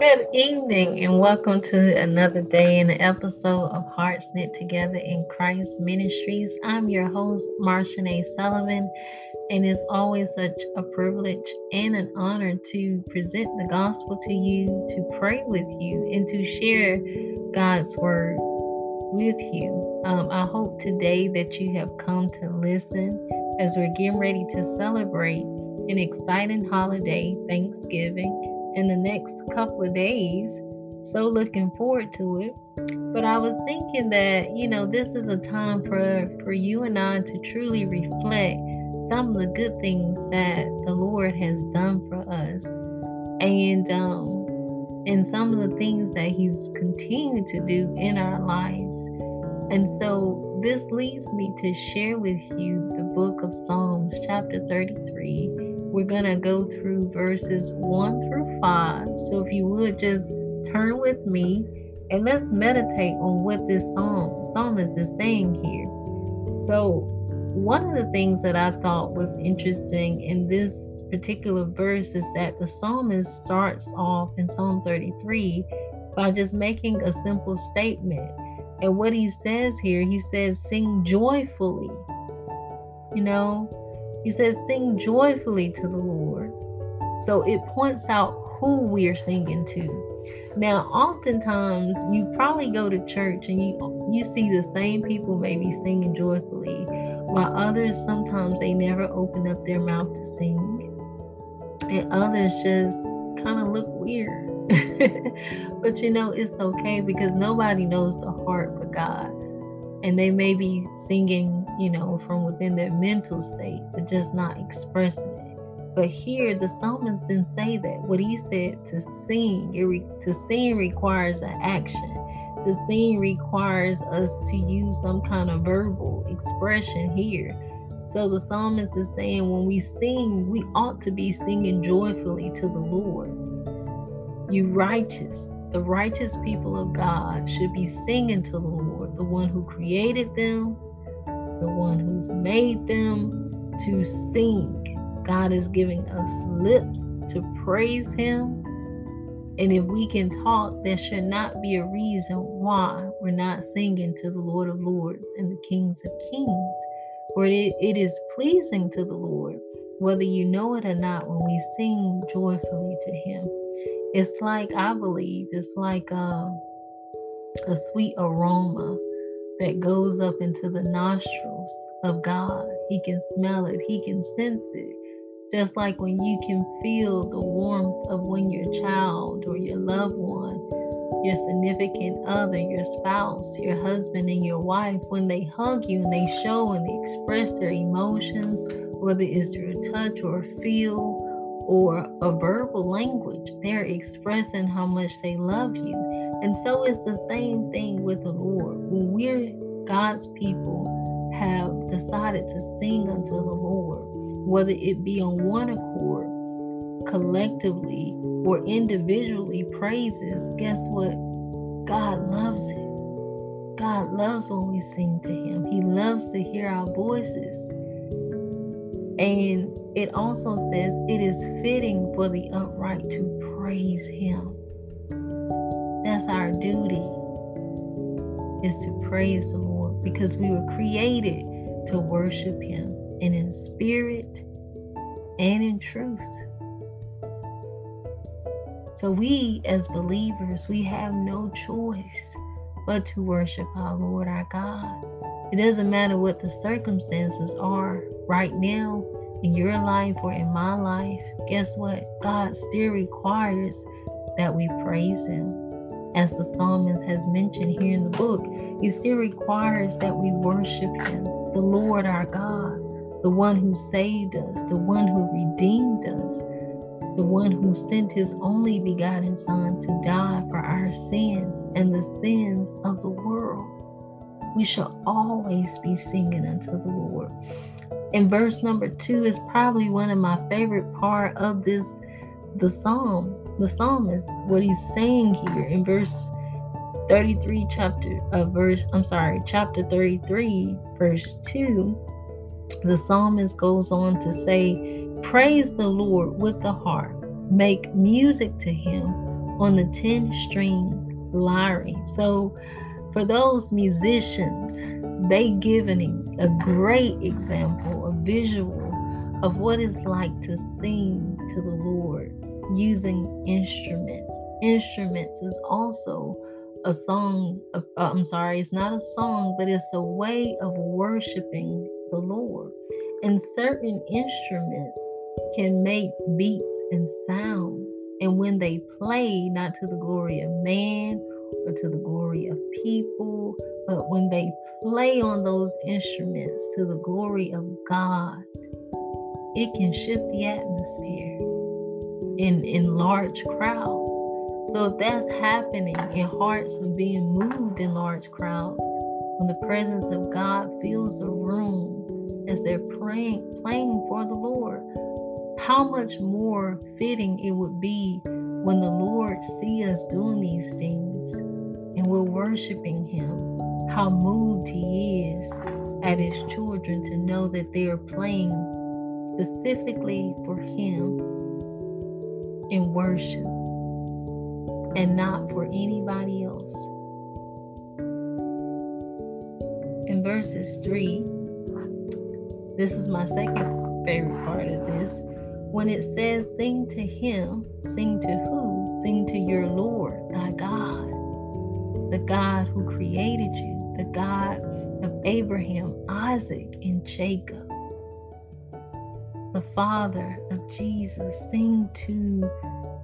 Good evening, and welcome to another day in the episode of Hearts Knit Together in Christ Ministries. I'm your host, Marcia A. Sullivan, and it's always such a privilege and an honor to present the gospel to you, to pray with you, and to share God's word with you. Um, I hope today that you have come to listen as we're getting ready to celebrate an exciting holiday, Thanksgiving in the next couple of days. So looking forward to it. But I was thinking that, you know, this is a time for for you and I to truly reflect some of the good things that the Lord has done for us. And um and some of the things that he's continued to do in our lives. And so this leads me to share with you the book of Psalms, chapter 33 we're going to go through verses 1 through 5. So if you would just turn with me and let's meditate on what this psalm psalmist is saying here. So one of the things that I thought was interesting in this particular verse is that the psalmist starts off in Psalm 33 by just making a simple statement. And what he says here, he says, sing joyfully. You know, he says, Sing joyfully to the Lord. So it points out who we are singing to. Now, oftentimes you probably go to church and you you see the same people maybe singing joyfully, while others sometimes they never open up their mouth to sing, and others just kind of look weird. but you know it's okay because nobody knows the heart but God, and they may be singing, you know, from within their mental state, but just not expressing it. But here, the psalmist didn't say that. What he said to sing, re- to sing requires an action. To sing requires us to use some kind of verbal expression here. So the psalmist is saying when we sing, we ought to be singing joyfully to the Lord. You righteous, the righteous people of God should be singing to the Lord, the one who created them, the one who's made them to sing. God is giving us lips to praise Him. And if we can talk, there should not be a reason why we're not singing to the Lord of Lords and the Kings of Kings. For it, it is pleasing to the Lord, whether you know it or not, when we sing joyfully to Him. It's like, I believe, it's like uh, a sweet aroma that goes up into the nostrils of God. He can smell it, He can sense it. Just like when you can feel the warmth of when your child or your loved one, your significant other, your spouse, your husband, and your wife, when they hug you and they show and they express their emotions, whether it's through touch or feel or a verbal language, they're expressing how much they love you. And so it's the same thing with the Lord. When we're God's people have decided to sing unto the Lord, whether it be on one accord, collectively, or individually praises, guess what? God loves it. God loves when we sing to Him. He loves to hear our voices. And it also says it is fitting for the upright to praise Him. That's our duty is to praise the Lord because we were created to worship him and in spirit and in truth. So we as believers, we have no choice but to worship our Lord our God. It doesn't matter what the circumstances are right now in your life or in my life. Guess what? God still requires that we praise him as the psalmist has mentioned here in the book, He still requires that we worship Him, the Lord our God, the one who saved us, the one who redeemed us, the one who sent His only begotten Son to die for our sins and the sins of the world. We shall always be singing unto the Lord. And verse number two is probably one of my favorite part of this the psalm the psalmist what he's saying here in verse 33 chapter of uh, verse i'm sorry chapter 33 verse 2 the psalmist goes on to say praise the lord with the harp make music to him on the 10 string lyre. So, for those musicians, they give an, a great example, a visual of what it's like to sing to the Lord using instruments. Instruments is also a song, of, uh, I'm sorry, it's not a song, but it's a way of worshiping the Lord. And certain instruments can make beats and sounds. And when they play, not to the glory of man or to the glory of people, but when they play on those instruments to the glory of God, it can shift the atmosphere in, in large crowds. So if that's happening and hearts are being moved in large crowds, when the presence of God fills a room as they're praying, playing for the Lord, how much more fitting it would be when the Lord sees us doing these things and we're worshiping him, how moved he is at his children to know that they are playing specifically for him in worship and not for anybody else. In verses 3, this is my second favorite part of this. When it says, Sing to him, sing to who? Sing to your Lord, thy God, the God who created you, the God of Abraham, Isaac, and Jacob, the Father of Jesus. Sing to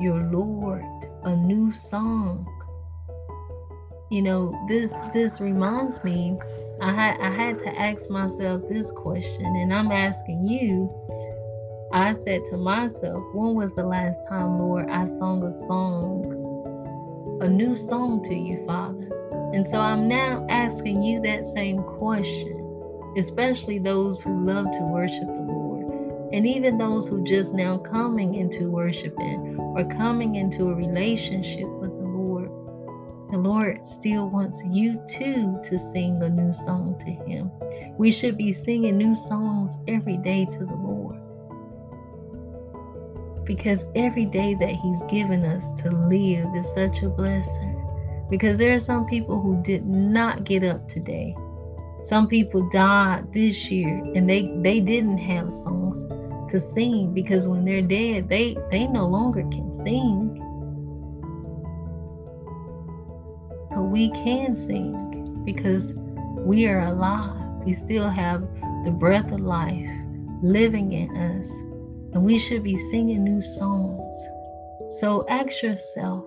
your Lord a new song. You know, this this reminds me I had I had to ask myself this question and I'm asking you. I said to myself, when was the last time, Lord, I sung a song, a new song to you, Father? And so I'm now asking you that same question, especially those who love to worship the Lord. And even those who just now coming into worshiping or coming into a relationship with the Lord, the Lord still wants you too to sing a new song to Him. We should be singing new songs every day to the Lord. Because every day that He's given us to live is such a blessing. Because there are some people who did not get up today. Some people died this year and they, they didn't have songs to sing because when they're dead, they they no longer can sing. But we can sing because we are alive. We still have the breath of life living in us, and we should be singing new songs. So ask yourself,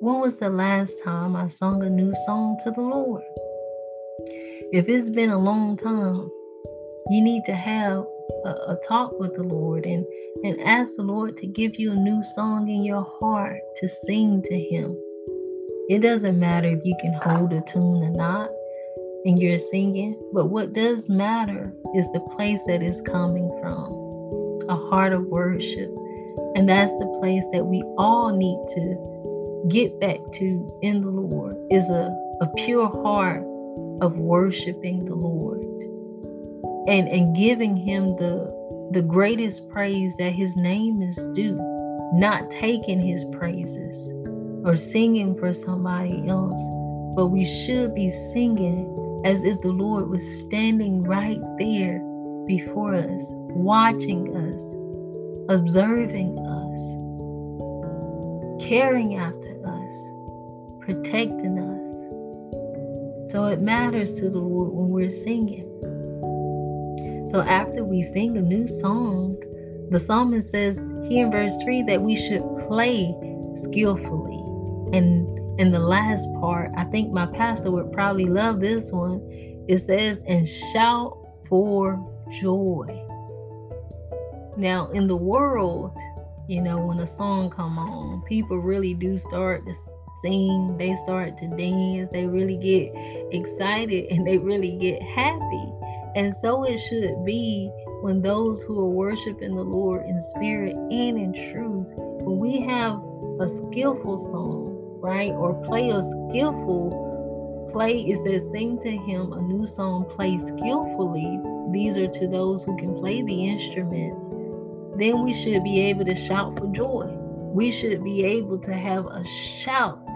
when was the last time I sung a new song to the Lord? If it's been a long time, you need to have a, a talk with the Lord and and ask the Lord to give you a new song in your heart to sing to Him. It doesn't matter if you can hold a tune or not and you're singing, but what does matter is the place that is coming from a heart of worship. And that's the place that we all need to get back to in the Lord is a, a pure heart of worshiping the Lord and and giving him the the greatest praise that his name is due not taking his praises or singing for somebody else but we should be singing as if the lord was standing right there before us watching us observing us caring after us protecting us so it matters to the lord when we're singing so after we sing a new song, the psalmist says here in verse 3 that we should play skillfully. And in the last part, I think my pastor would probably love this one. It says, and shout for joy. Now, in the world, you know, when a song come on, people really do start to sing, they start to dance, they really get excited and they really get happy. And so it should be when those who are worshiping the Lord in spirit and in truth, when we have a skillful song, right? Or play a skillful play, it says, sing to him a new song, play skillfully. These are to those who can play the instruments. Then we should be able to shout for joy. We should be able to have a shout.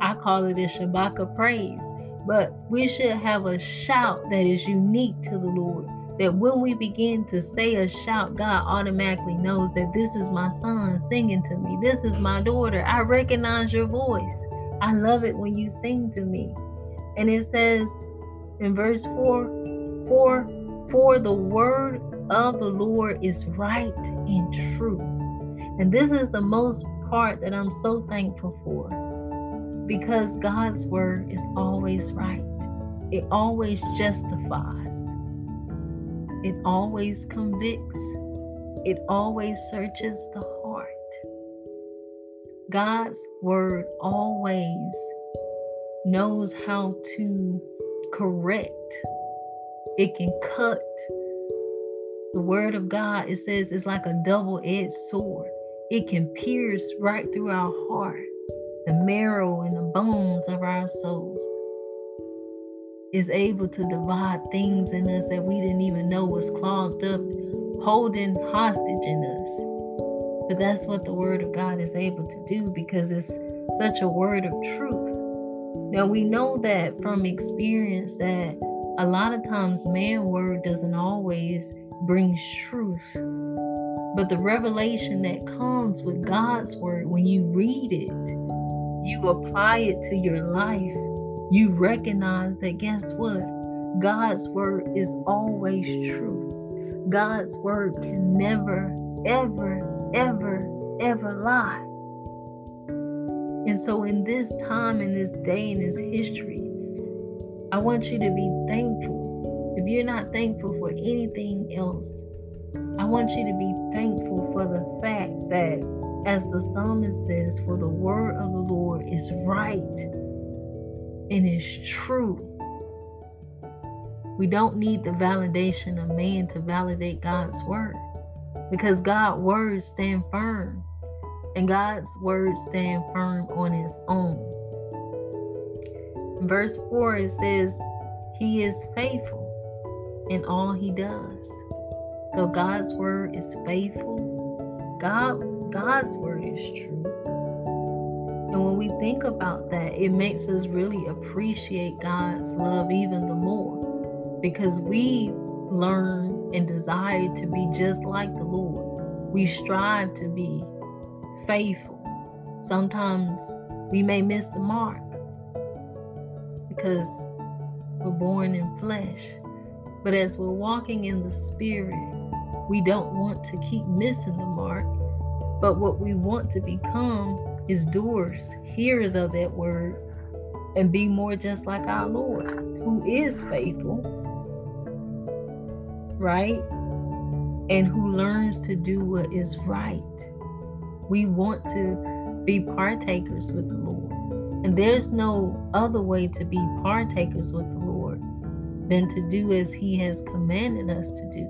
I call it a Shabaka praise. But we should have a shout that is unique to the Lord. That when we begin to say a shout, God automatically knows that this is my son singing to me. This is my daughter. I recognize your voice. I love it when you sing to me. And it says in verse 4 For, for the word of the Lord is right and true. And this is the most part that I'm so thankful for because God's word is always right. It always justifies. It always convicts. It always searches the heart. God's word always knows how to correct. It can cut. The word of God, it says, is like a double edged sword. It can pierce right through our heart the marrow and the bones of our souls is able to divide things in us that we didn't even know was clogged up, holding hostage in us. But that's what the Word of God is able to do because it's such a word of truth. Now we know that from experience that a lot of times man word doesn't always bring truth. But the revelation that comes with God's word when you read it, you apply it to your life, you recognize that guess what? God's word is always true. God's word can never, ever, ever, ever lie. And so, in this time, in this day, in this history, I want you to be thankful. If you're not thankful for anything else, I want you to be thankful for the fact that as the psalmist says, for the word of the Lord is right and is true. We don't need the validation of man to validate God's word because God's words stand firm and God's word stand firm on his own. In verse 4 it says, He is faithful in all he does. So God's word is faithful. God God's word is true. And when we think about that, it makes us really appreciate God's love even the more because we learn and desire to be just like the Lord. We strive to be faithful. Sometimes we may miss the mark because we're born in flesh. But as we're walking in the Spirit, we don't want to keep missing the mark but what we want to become is doers, hearers of that word, and be more just like our Lord, who is faithful, right? And who learns to do what is right. We want to be partakers with the Lord. And there's no other way to be partakers with the Lord than to do as He has commanded us to do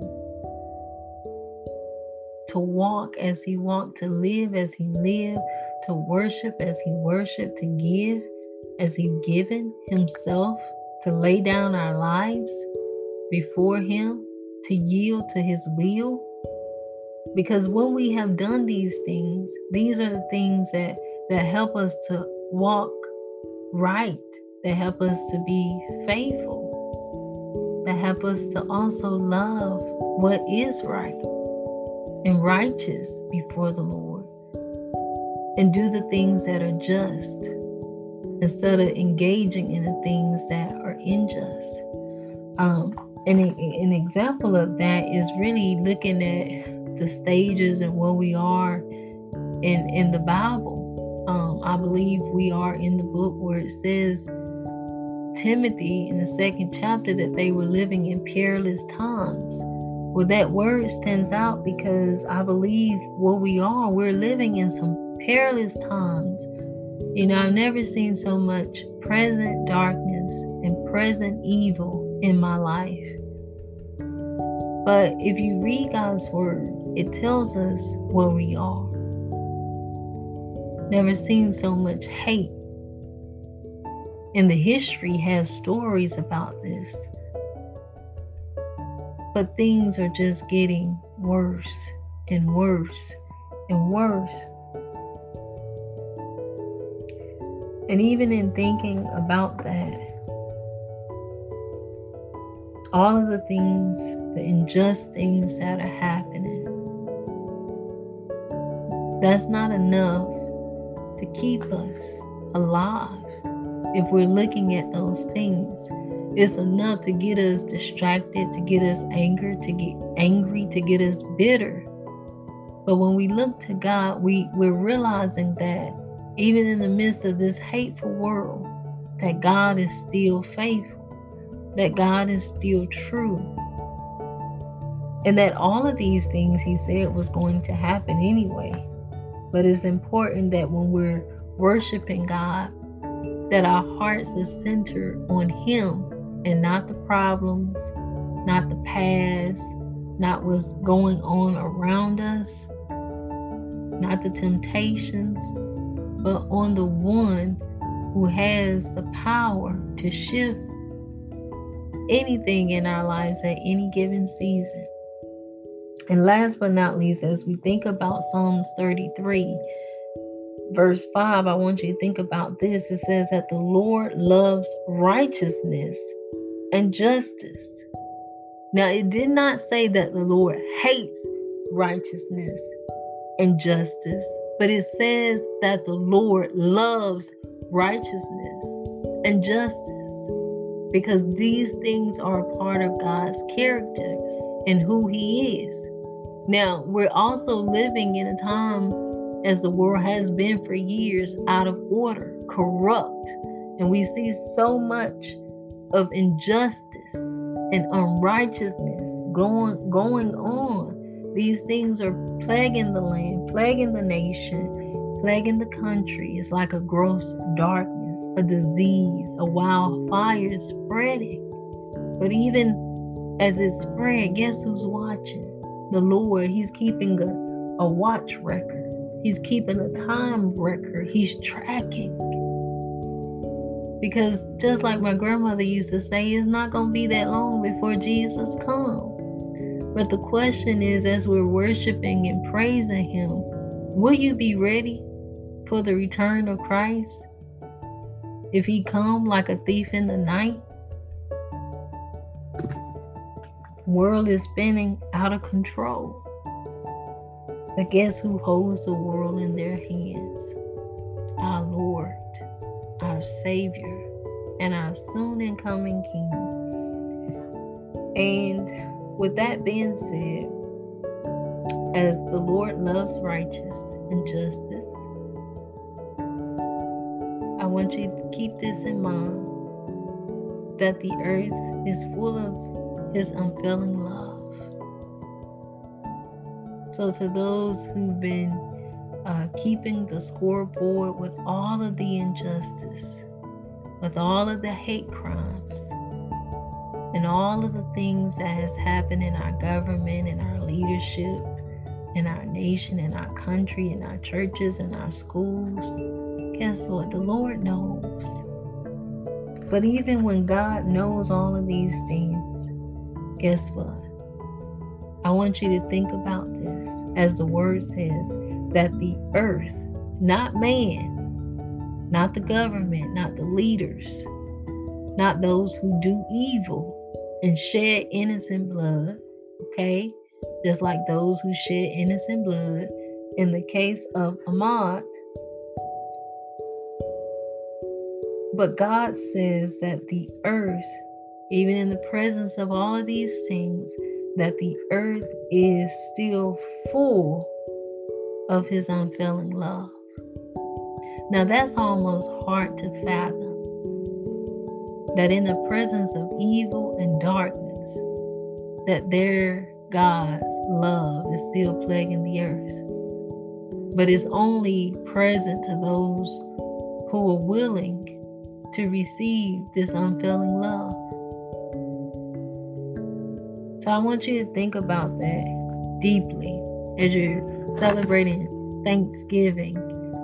to walk as he walked, to live as he lived, to worship as he worshiped, to give as he given himself, to lay down our lives before him, to yield to his will. Because when we have done these things, these are the things that, that help us to walk right, that help us to be faithful, that help us to also love what is right and righteous before the Lord and do the things that are just instead of engaging in the things that are unjust. Um, and an example of that is really looking at the stages and where we are in in the Bible. Um, I believe we are in the book where it says Timothy in the second chapter that they were living in perilous times. Well, that word stands out because I believe where we are, we're living in some perilous times. You know, I've never seen so much present darkness and present evil in my life. But if you read God's word, it tells us where we are. Never seen so much hate. And the history has stories about this. But things are just getting worse and worse and worse. And even in thinking about that, all of the things, the unjust things that are happening, that's not enough to keep us alive. If we're looking at those things, it's enough to get us distracted, to get us angry, to get angry, to get us bitter. But when we look to God, we, we're realizing that even in the midst of this hateful world, that God is still faithful, that God is still true. And that all of these things he said was going to happen anyway. But it's important that when we're worshiping God, that our hearts are centered on Him and not the problems, not the past, not what's going on around us, not the temptations, but on the one who has the power to shift anything in our lives at any given season. And last but not least, as we think about Psalms 33, verse 5, I want you to think about this. It says that the Lord loves righteousness and justice. Now, it did not say that the Lord hates righteousness and justice, but it says that the Lord loves righteousness and justice because these things are a part of God's character and who He is. Now, we're also living in a time, as the world has been for years, out of order, corrupt. And we see so much of injustice and unrighteousness going, going on. These things are plaguing the land, plaguing the nation, plaguing the country. It's like a gross darkness, a disease, a wildfire spreading. But even as it spread, guess who's watching? The Lord. He's keeping a, a watch record, He's keeping a time record, He's tracking. Because just like my grandmother used to say, it's not going to be that long before Jesus comes. But the question is, as we're worshiping and praising Him, will you be ready for the return of Christ? If He come like a thief in the night? World is spinning out of control. But guess who holds the world in their hands? Our Lord, our Savior, and our soon and coming King. And with that being said, as the Lord loves righteous and justice, I want you to keep this in mind that the earth is full of his unfailing love. So, to those who've been uh, keeping the scoreboard with all of the injustice, with all of the hate crimes, and all of the things that has happened in our government, in our leadership, in our nation, in our country, in our churches, in our schools, guess what? The Lord knows. But even when God knows all of these things, guess what? I want you to think about this as the word says that the earth, not man, not the government, not the leaders, not those who do evil and shed innocent blood, okay? Just like those who shed innocent blood. In the case of Ahmaud, but God says that the earth even in the presence of all of these things, that the earth is still full of his unfailing love. Now, that's almost hard to fathom. That in the presence of evil and darkness, that their God's love is still plaguing the earth. But it's only present to those who are willing to receive this unfailing love. So I want you to think about that deeply as you're celebrating Thanksgiving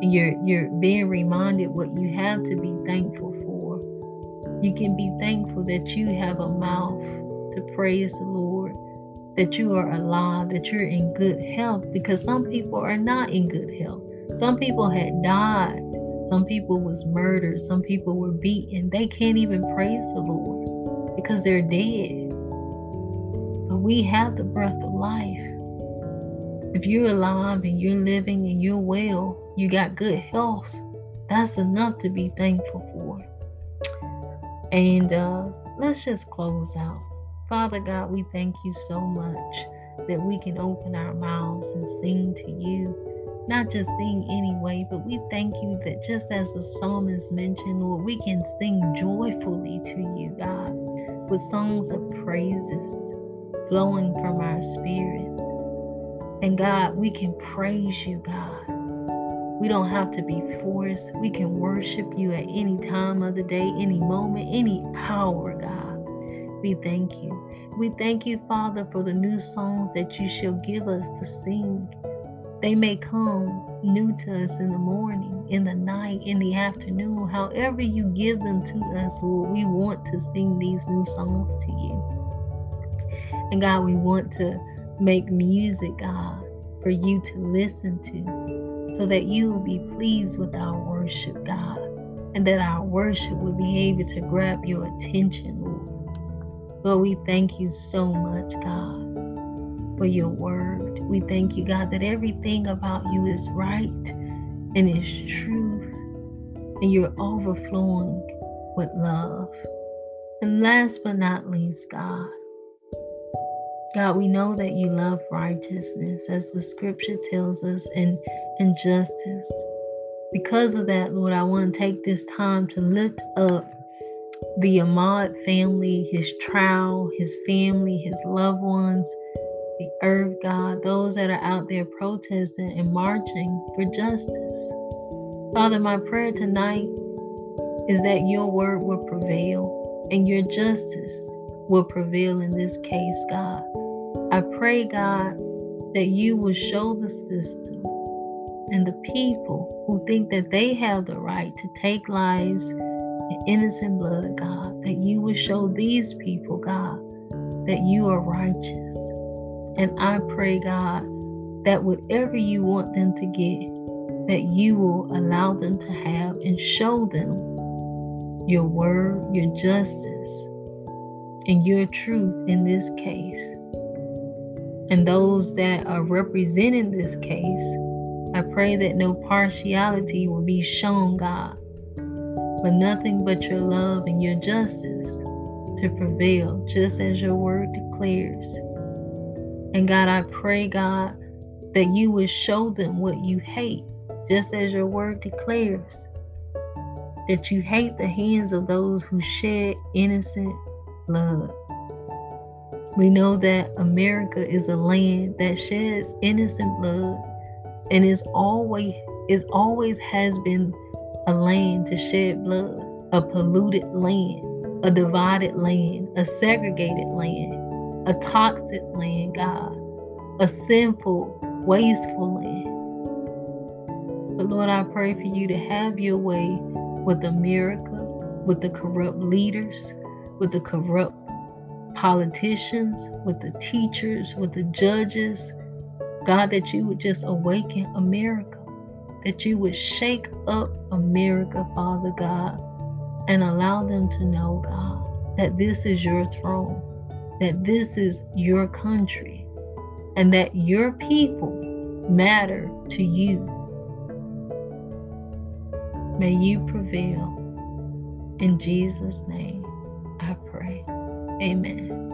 and you're you're being reminded what you have to be thankful for. You can be thankful that you have a mouth to praise the Lord, that you are alive, that you're in good health because some people are not in good health. Some people had died. Some people was murdered. Some people were beaten. They can't even praise the Lord because they're dead. We have the breath of life. If you're alive and you're living and you're well, you got good health, that's enough to be thankful for. And uh, let's just close out. Father God, we thank you so much that we can open our mouths and sing to you. Not just sing anyway, but we thank you that just as the psalmist mentioned, Lord, we can sing joyfully to you, God, with songs of praises flowing from our spirits. And God, we can praise you, God. We don't have to be forced. We can worship you at any time of the day, any moment, any hour, God. We thank you. We thank you, Father, for the new songs that you shall give us to sing. They may come new to us in the morning, in the night, in the afternoon, however you give them to us, Lord. We want to sing these new songs to you. And God, we want to make music, God, for you to listen to, so that you will be pleased with our worship, God, and that our worship will be able to grab your attention, Lord. Lord, we thank you so much, God, for your word. We thank you, God, that everything about you is right and is truth, and you're overflowing with love. And last but not least, God, God, we know that you love righteousness, as the scripture tells us, and, and justice. Because of that, Lord, I want to take this time to lift up the Ahmaud family, his trial, his family, his loved ones, the earth, God, those that are out there protesting and marching for justice. Father, my prayer tonight is that your word will prevail and your justice will prevail in this case, God. I pray, God, that you will show the system and the people who think that they have the right to take lives in innocent blood, God, that you will show these people, God, that you are righteous. And I pray, God, that whatever you want them to get, that you will allow them to have and show them your word, your justice, and your truth in this case and those that are representing this case, I pray that no partiality will be shown, God, but nothing but your love and your justice to prevail, just as your word declares. And God, I pray, God, that you will show them what you hate, just as your word declares. That you hate the hands of those who shed innocent blood. We know that America is a land that sheds innocent blood and is always is always has been a land to shed blood, a polluted land, a divided land, a segregated land, a toxic land, God, a sinful, wasteful land. But Lord, I pray for you to have your way with America, with the corrupt leaders, with the corrupt politicians, with the teachers, with the judges. God, that you would just awaken America, that you would shake up America, Father God, and allow them to know, God, that this is your throne, that this is your country, and that your people matter to you. May you prevail. In Jesus' name, I pray. Amen.